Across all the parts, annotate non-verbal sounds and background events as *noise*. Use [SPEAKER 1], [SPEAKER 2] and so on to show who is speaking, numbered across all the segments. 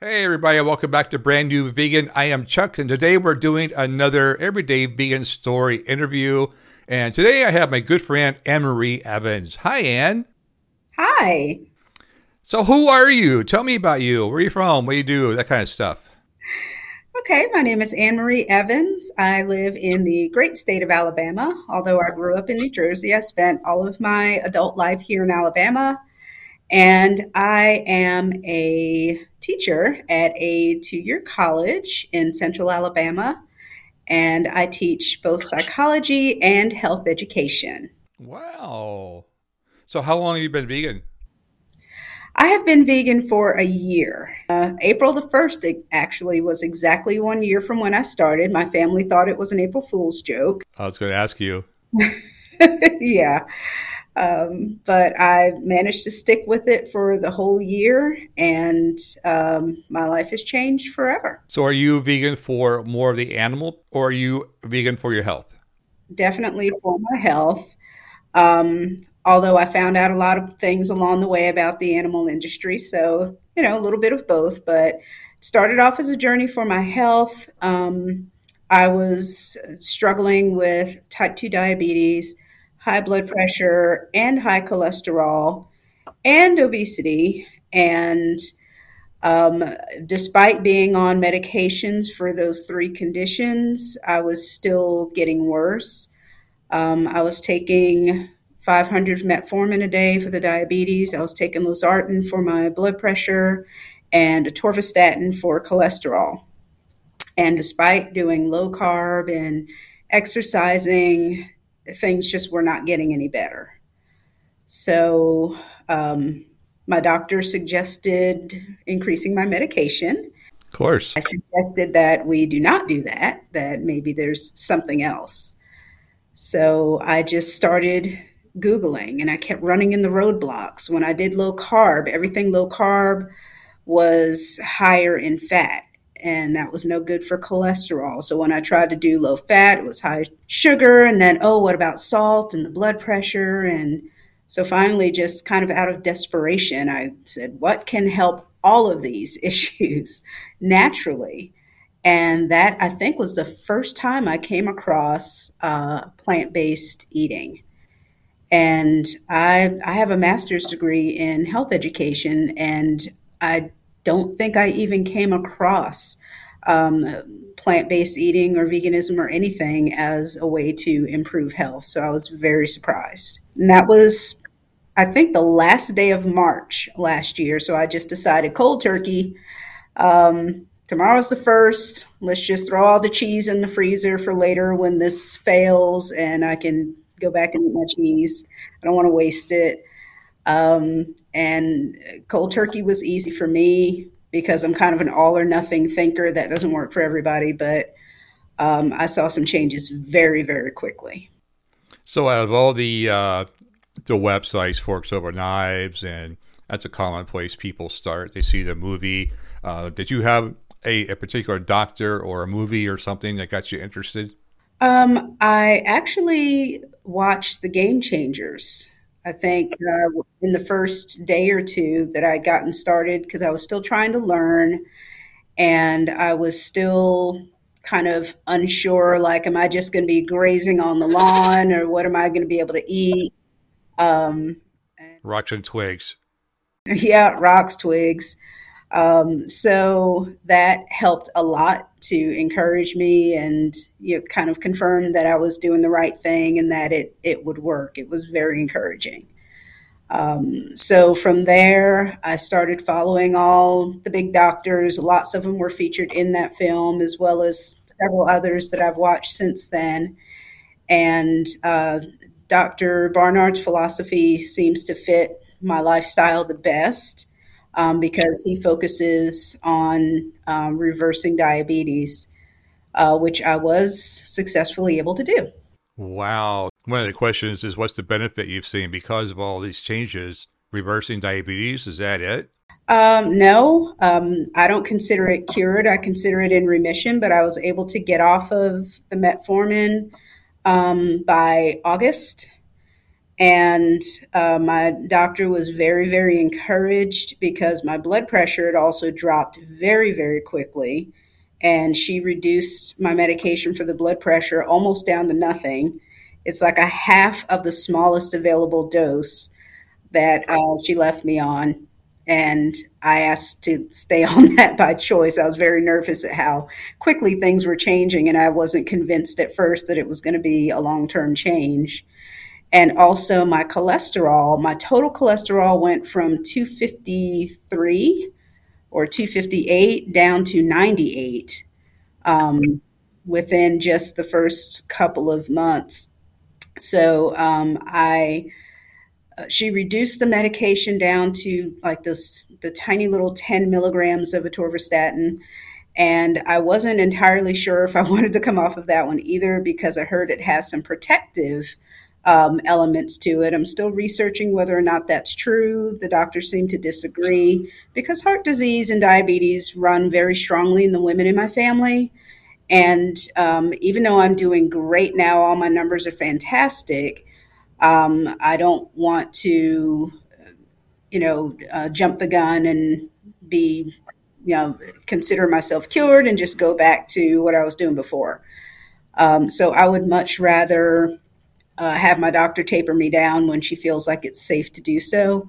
[SPEAKER 1] Hey, everybody, welcome back to Brand New Vegan. I am Chuck, and today we're doing another Everyday Vegan Story interview. And today I have my good friend Ann Marie Evans. Hi, Ann.
[SPEAKER 2] Hi.
[SPEAKER 1] So, who are you? Tell me about you. Where are you from? What do you do? That kind of stuff.
[SPEAKER 2] Okay, my name is Ann Marie Evans. I live in the great state of Alabama. Although I grew up in New Jersey, I spent all of my adult life here in Alabama. And I am a teacher at a two year college in central Alabama. And I teach both psychology and health education.
[SPEAKER 1] Wow. So, how long have you been vegan?
[SPEAKER 2] I have been vegan for a year. Uh, April the 1st actually was exactly one year from when I started. My family thought it was an April Fool's joke.
[SPEAKER 1] I was going to ask you. *laughs*
[SPEAKER 2] yeah. Um, but I managed to stick with it for the whole year, and um, my life has changed forever.
[SPEAKER 1] So, are you vegan for more of the animal, or are you vegan for your health?
[SPEAKER 2] Definitely for my health. Um, although I found out a lot of things along the way about the animal industry. So, you know, a little bit of both, but started off as a journey for my health. Um, I was struggling with type 2 diabetes, high blood pressure, and high cholesterol, and obesity. And um, despite being on medications for those three conditions, I was still getting worse. Um, I was taking 500 metformin a day for the diabetes. I was taking losartan for my blood pressure and atorvastatin for cholesterol. And despite doing low carb and exercising, things just were not getting any better. So, um, my doctor suggested increasing my medication.
[SPEAKER 1] Of course.
[SPEAKER 2] I suggested that we do not do that, that maybe there's something else. So I just started Googling and I kept running in the roadblocks. When I did low carb, everything low carb was higher in fat, and that was no good for cholesterol. So when I tried to do low fat, it was high sugar. And then, oh, what about salt and the blood pressure? And so finally, just kind of out of desperation, I said, what can help all of these *laughs* issues naturally? And that I think was the first time I came across uh, plant based eating. And I, I have a master's degree in health education, and I don't think I even came across um, plant based eating or veganism or anything as a way to improve health. So I was very surprised. And that was, I think, the last day of March last year. So I just decided cold turkey. Um, tomorrow's the first. Let's just throw all the cheese in the freezer for later when this fails and I can go back and eat my cheese. I don't want to waste it. Um, and cold turkey was easy for me because I'm kind of an all or nothing thinker. That doesn't work for everybody, but um, I saw some changes very, very quickly.
[SPEAKER 1] So, out of all the uh, the websites, Forks Over Knives, and that's a common place people start. They see the movie. Uh, did you have a, a particular doctor or a movie or something that got you interested?
[SPEAKER 2] Um, I actually watched the Game Changers. I think uh, in the first day or two that I'd gotten started because I was still trying to learn and I was still kind of unsure like, am I just going to be grazing on the lawn or what am I going to be able to eat? Um,
[SPEAKER 1] rocks and twigs.
[SPEAKER 2] Yeah, rocks, twigs. Um, so that helped a lot to encourage me and you know, kind of confirm that I was doing the right thing and that it, it would work. It was very encouraging. Um, so from there, I started following all the big doctors. Lots of them were featured in that film, as well as several others that I've watched since then. And uh, Dr. Barnard's philosophy seems to fit my lifestyle the best um, because he focuses on um, reversing diabetes, uh, which I was successfully able to do.
[SPEAKER 1] Wow. One of the questions is what's the benefit you've seen because of all these changes? Reversing diabetes, is that it?
[SPEAKER 2] Um, no, um, I don't consider it cured. I consider it in remission, but I was able to get off of the metformin um, by August And uh, my doctor was very, very encouraged because my blood pressure had also dropped very, very quickly. And she reduced my medication for the blood pressure almost down to nothing. It's like a half of the smallest available dose that uh, she left me on. And I asked to stay *laughs* on that by choice. I was very nervous at how quickly things were changing, and I wasn't convinced at first that it was going to be a long term change and also my cholesterol my total cholesterol went from 253 or 258 down to 98 um, within just the first couple of months. So um, i uh, she reduced the medication down to like this the tiny little 10 milligrams of atorvastatin. And I wasn't entirely sure if I *laughs* wanted to come off of that one either because I heard it has some protective um, elements to it. I'm still researching whether or not that's true. The doctors seem to disagree because heart disease and diabetes run very strongly in the women in my family. And um, even though I'm doing great now, all my numbers are fantastic. Um, I don't want to, you know, uh, jump the gun and be, you know, consider myself cured and just go back to what I was doing before. Um, so I would much rather uh, have my doctor taper me down when she feels like it's safe to do so.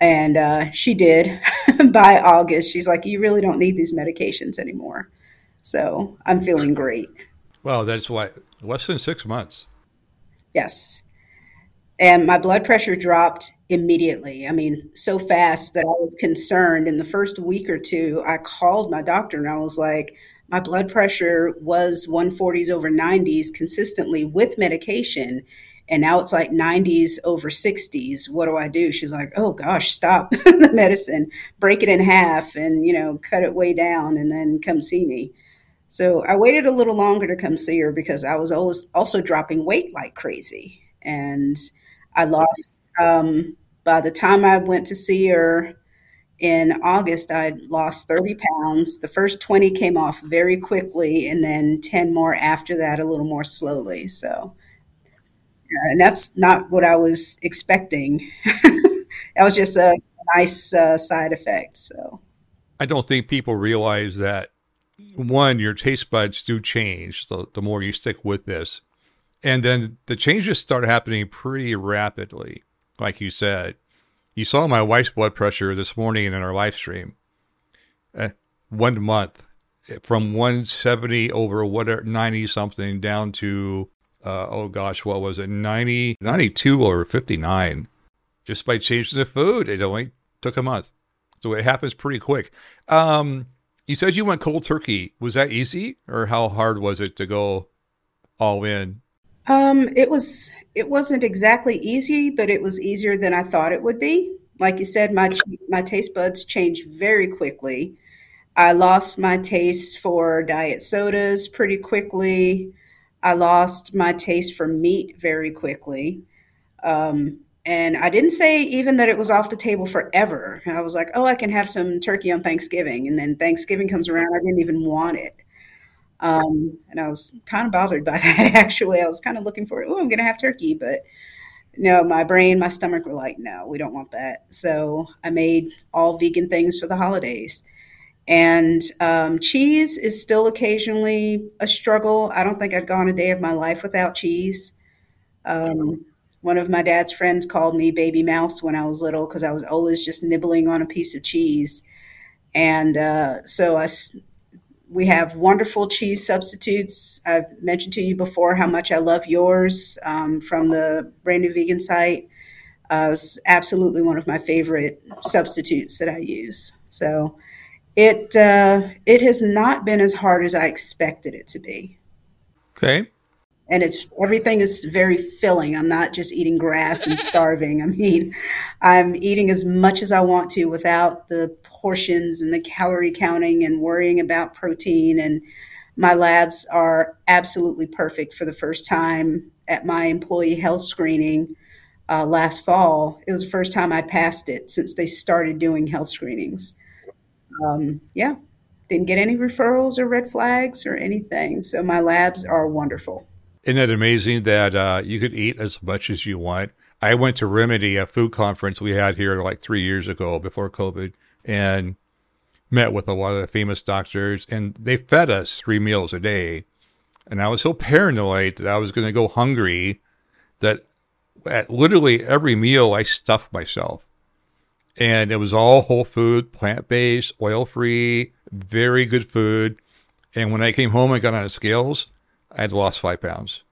[SPEAKER 2] And uh, she did *laughs* by August. She's like, You really don't need these medications anymore. So I'm feeling great.
[SPEAKER 1] Well, that's why less than six months.
[SPEAKER 2] Yes. And my blood pressure dropped immediately. I mean, so fast that I was concerned. In the first week or two, I called my doctor and I was like, my blood pressure was 140s over 90s consistently with medication and now it's like 90s over 60s what do i do? She's like oh gosh stop *laughs* the medicine. Break it in half and you know cut it way down and then come see me. So i waited a little longer to come see her because i was always also dropping weight like crazy and i lost um, by the time i went to see her in August, I lost 30 pounds. The first 20 came off very quickly, and then 10 more after that, a little more slowly. So, and that's not what I was expecting. *laughs* that was just a nice uh, side effect. So,
[SPEAKER 1] I don't think people realize that one, your taste buds do change the, the more you stick with this. And then the changes start happening pretty rapidly, like you said you saw my wife's blood pressure this morning in our live stream. Uh, one month from 170 over whatever 90 something down to uh, oh gosh, what was it? 90, 92 over 59. Just by changing the food, it only took a month. So it happens pretty quick. Um, you said you went cold turkey. Was that easy, or how hard was it to go all in?
[SPEAKER 2] Um, it was it wasn't exactly easy, but it was easier than I thought it would be. Like you said, my my taste buds changed very quickly. I lost my taste for diet sodas pretty quickly. I lost my taste for meat very quickly. Um, and I didn't say even that it was off the table forever. I was like, oh, I can have some turkey on Thanksgiving. And then Thanksgiving comes around, I didn't even want it. Um, and I was kind of bothered by *laughs* that, actually. I was kind of looking for, oh, I'm going to have turkey. But no, my brain, my stomach were like, no, we don't want that. So I made all vegan things for the holidays. And um, cheese is still occasionally a struggle. I don't think I'd gone a day of my life without cheese. Um, one of my dad's friends called me baby mouse when I was little because I was always just nibbling on a piece of cheese. And uh, so I we have wonderful cheese substitutes. I've mentioned to you before how much I love yours um, from the Brand New Vegan site. Uh, it's absolutely one of my favorite substitutes that I use. So it uh, it has not been as hard as I expected it to be.
[SPEAKER 1] Okay.
[SPEAKER 2] And it's everything is very filling. I'm not just eating grass and *laughs* starving. I mean, I'm eating as much as I want to without the portions and the calorie counting and worrying about protein. And my labs are absolutely perfect for the first time at my employee health screening uh, last fall. It was the first time I'd passed it since they started doing health screenings. Um, yeah, didn't get any referrals or red flags or anything. So my labs are wonderful.
[SPEAKER 1] Isn't it amazing that uh, you could eat as much as you want? I went to Remedy, a food conference we had here like three years ago before COVID, and met with a lot of the famous doctors, and they fed us three meals a day. And I was so paranoid that I was going to go hungry that at literally every meal I stuffed myself. And it was all whole food, plant based, oil free, very good food. And when I came home and got on the scales, I had lost five pounds.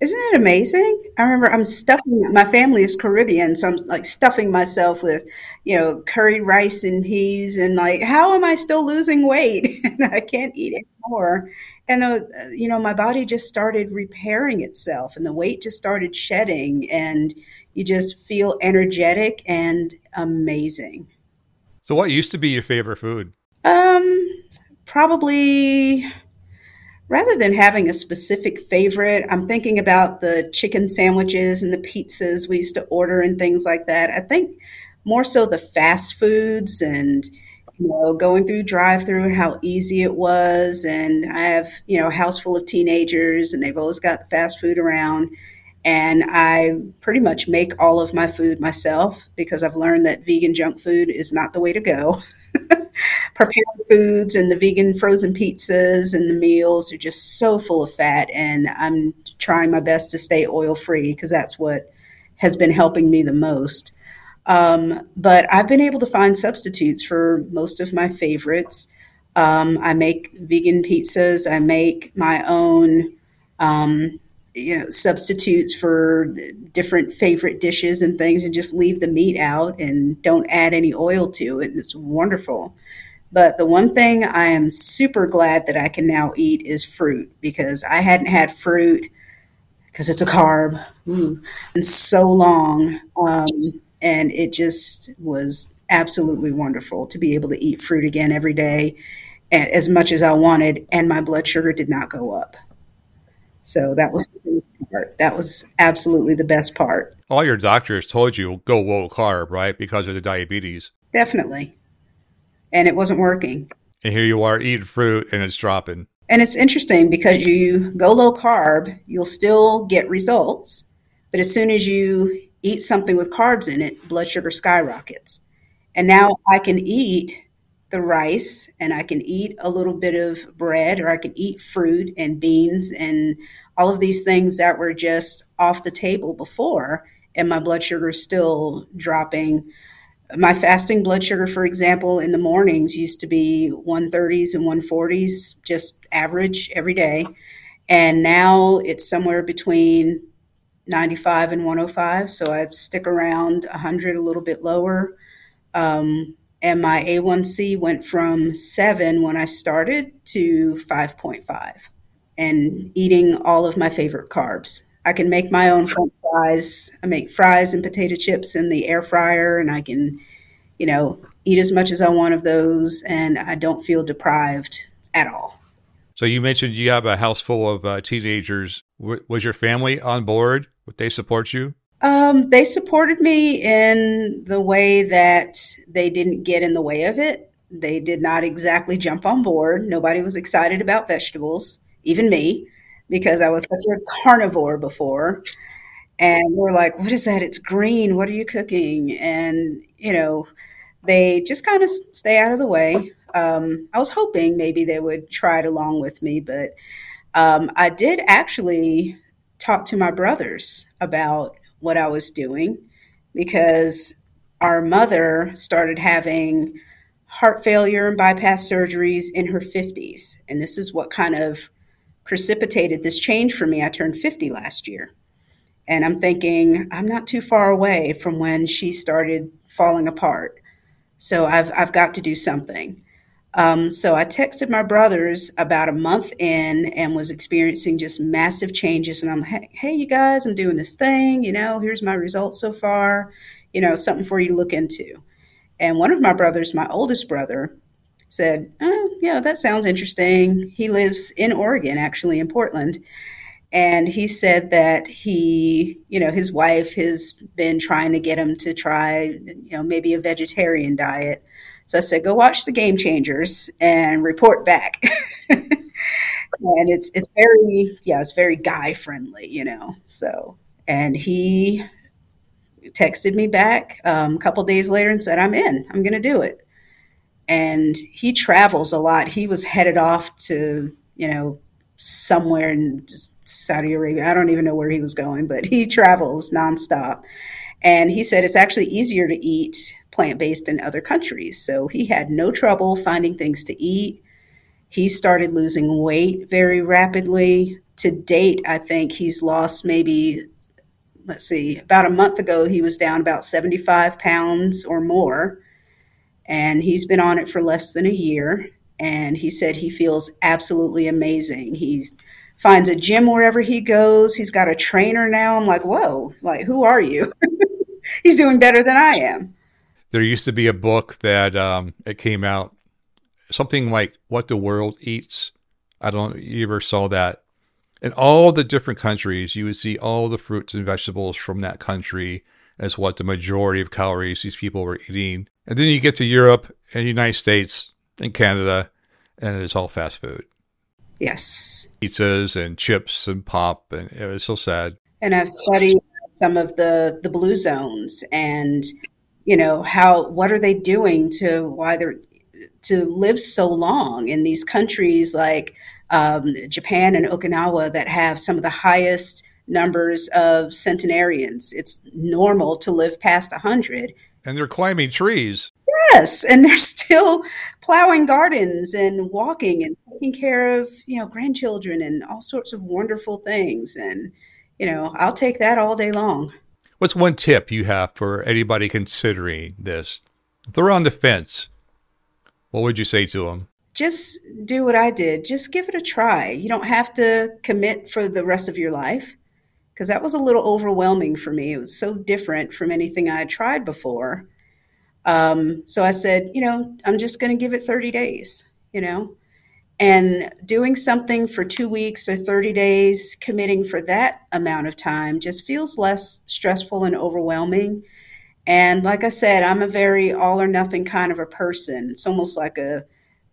[SPEAKER 2] Isn't it amazing? I remember I'm stuffing, my family is Caribbean, so I'm like stuffing myself with, you know, curry rice and peas and like, how am I still losing weight? *laughs* and I can't eat anymore. And, uh, you know, my body just started repairing itself and the weight just started shedding and you just feel energetic and amazing.
[SPEAKER 1] So what used to be your favorite food?
[SPEAKER 2] Um, probably rather than having a specific favorite, I'm thinking about the chicken sandwiches and the pizzas we used to order and things like that. I think more so the fast foods and you know going through drive through and how easy it was and I have, you know, a house full of teenagers and they've always got the fast food around and I pretty much make all of my food myself because I've learned that vegan junk food is not the way to go. *laughs* prepared foods and the vegan frozen pizzas and the meals are just so full of fat. And I'm trying my best to stay oil free because that's what has been helping me the most. Um, but I've been able to find substitutes for most of my favorites. Um, I make vegan pizzas. I make my own um, you know substitutes for different favorite dishes and things and just leave the meat out and don't add any oil to it And it's wonderful but the one thing i am super glad that i can now eat is fruit because i hadn't had fruit because it's a carb ooh, in so long um, and it just was absolutely wonderful to be able to eat fruit again every day as much as i wanted and my blood sugar did not go up so that was the part. That was absolutely the best part.
[SPEAKER 1] All your doctors told you go low carb, right? Because of the diabetes.
[SPEAKER 2] Definitely. And it wasn't working.
[SPEAKER 1] And here you are eating fruit and it's dropping.
[SPEAKER 2] And it's interesting because you go low carb, you'll still get results. But as soon as you eat something with carbs in it, blood sugar skyrockets. And now I can eat the rice and I can eat a little bit of bread or I can eat fruit and beans and all of these things that were just off the table before and my blood sugar is still dropping. My fasting blood sugar, for example, in the mornings used to be 130s and 140s, just average every day. And now it's somewhere between 95 and 105. So I stick around 100, a little bit lower. Um, and my A1C went from seven when I started to 5.5 and eating all of my favorite carbs. I can make my own french fries. I make fries and potato chips in the air fryer, and I can, you know, eat as much as I want of those, and I don't feel deprived at all.
[SPEAKER 1] So you mentioned you have a house full of uh, teenagers. W- was your family on board? Would they support you?
[SPEAKER 2] Um, they supported me in the way that they didn't get in the way of it. They did not exactly jump on board. Nobody was excited about vegetables, even me, because I was such a carnivore before. And they were like, What is that? It's green. What are you cooking? And, you know, they just kind of stay out of the way. Um, I was hoping maybe they would try it along with me, but um, I did actually talk to my brothers about what I was doing because our mother started having heart failure and bypass surgeries in her 50s. And this is what kind of precipitated this change for me. I turned 50 last year. And I'm thinking, I'm not too far away from when she started falling apart. So I've, I've got to do something. Um, so I texted my brothers about a month in and was experiencing just massive changes. And I'm, hey, hey, you guys, I'm doing this thing. You know, here's my results so far. You know, something for you to look into. And one of my brothers, my oldest brother, said, oh, yeah, that sounds interesting. He lives in Oregon, actually, in Portland. And he said that he, you know, his wife has been trying to get him to try, you know, maybe a vegetarian diet. So I said, go watch the Game Changers and report back. *laughs* and it's it's very yeah, it's very guy friendly, you know. So and he texted me back um, a couple days later and said, I'm in, I'm going to do it. And he travels a lot. He was headed off to, you know, somewhere in Saudi Arabia. I don't even know where he was going, but he travels nonstop. And he said it's actually easier to eat plant based in other countries. So he had no trouble finding things to eat. He started losing weight very rapidly. To date, I think he's lost maybe, let's see, about a month ago, he was down about 75 pounds or more. And he's been on it for less than a year. And he said he feels absolutely amazing. He finds a gym wherever he goes. He's got a trainer now. I'm like, whoa, like, who are you? *laughs* He's doing better than I am.
[SPEAKER 1] There used to be a book that um, it came out, something like What the World Eats. I don't you ever saw that. In all the different countries, you would see all the fruits and vegetables from that country as what the majority of calories these people were eating. And then you get to Europe and the United States and Canada, and it's all fast food.
[SPEAKER 2] Yes.
[SPEAKER 1] Pizzas and chips and pop, and it was so sad.
[SPEAKER 2] And I've studied some of the the blue zones and you know how what are they doing to why they're to live so long in these countries like um, Japan and Okinawa that have some of the highest numbers of centenarians. It's normal to live past 100.
[SPEAKER 1] And they're climbing trees.
[SPEAKER 2] Yes, and they're *laughs* still plowing gardens and walking and taking care of, you know, grandchildren and all sorts of wonderful things and you know, I'll take that all day long.
[SPEAKER 1] What's one tip you have for anybody considering this? If they're on the fence, what would you say to them?
[SPEAKER 2] Just do what I did. Just give it a try. You don't have to commit for the rest of your life because that was a little overwhelming for me. It was so different from anything I had tried before. Um, so I said, you know, I'm just going to give it 30 days, you know, and doing something for two weeks or 30 days, committing for that amount of time just feels less stressful and overwhelming. And like I said, I'm a very all or nothing kind of a person. It's almost like a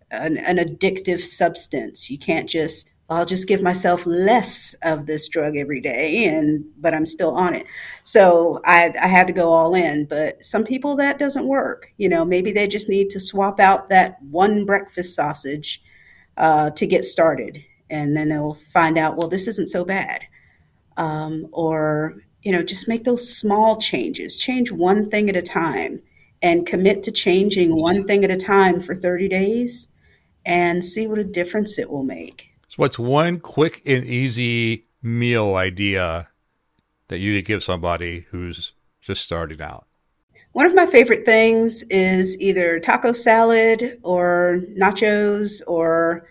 [SPEAKER 2] an, an addictive substance. You can't just I'll just give myself less of this drug every day and but I'm still on it. So I I had to go all in, but some people that doesn't work. You know, maybe they just need to swap out that one breakfast sausage uh, to get started. And then they'll find out, well, this isn't so bad. Um, or, you know, just make those small changes, change one thing at a time and commit to changing one thing at a time for 30 days and see what a difference it will make.
[SPEAKER 1] So, what's one quick and easy meal idea that you could give somebody who's just starting out?
[SPEAKER 2] One of my favorite things is either taco salad or nachos or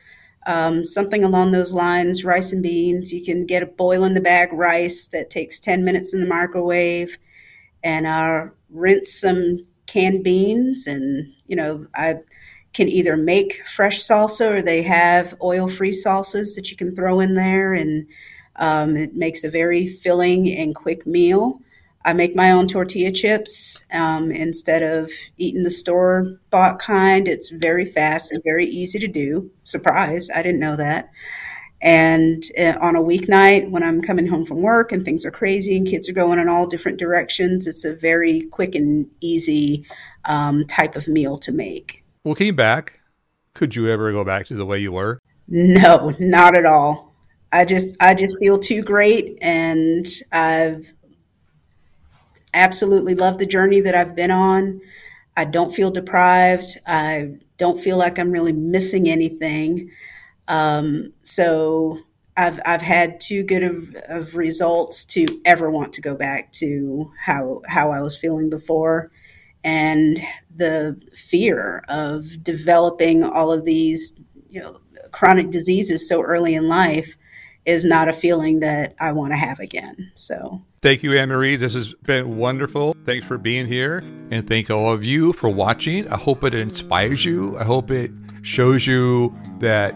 [SPEAKER 2] um, something along those lines, rice and beans. You can get a boil in the bag rice that takes 10 minutes in the microwave and uh, rinse some canned beans. And, you know, I can either make fresh salsa or they have oil free salsas that you can throw in there. And um, it makes a very filling and quick meal. I make my own tortilla chips um, instead of eating the store bought kind. It's very fast and very easy to do. Surprise, I didn't know that. And uh, on a weeknight, when I'm coming home from work and things are crazy and kids are going in all different directions, it's a very quick and easy um, type of meal to make.
[SPEAKER 1] Looking back, could you ever go back to the way you were?
[SPEAKER 2] No, not at all. I just I just feel too great and I've absolutely loved the journey that I've been on. I don't feel deprived. I don't feel like I'm really missing anything. Um, so I've I've had too good of, of results to ever want to go back to how how I was feeling before, and the fear of developing all of these you know chronic diseases so early in life is not a feeling that I want to have again. So
[SPEAKER 1] Thank you, Ann Marie. This has been wonderful. Thanks for being here. And thank all of you for watching. I hope it inspires you. I hope it shows you that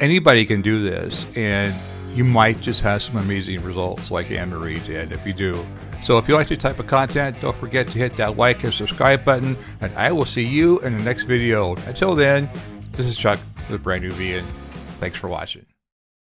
[SPEAKER 1] anybody can do this and you might just have some amazing results like Ann Marie did if you do. So if you like this type of content, don't forget to hit that like and subscribe button, and I will see you in the next video. Until then, this is Chuck with Brand New Vegan. Thanks for watching.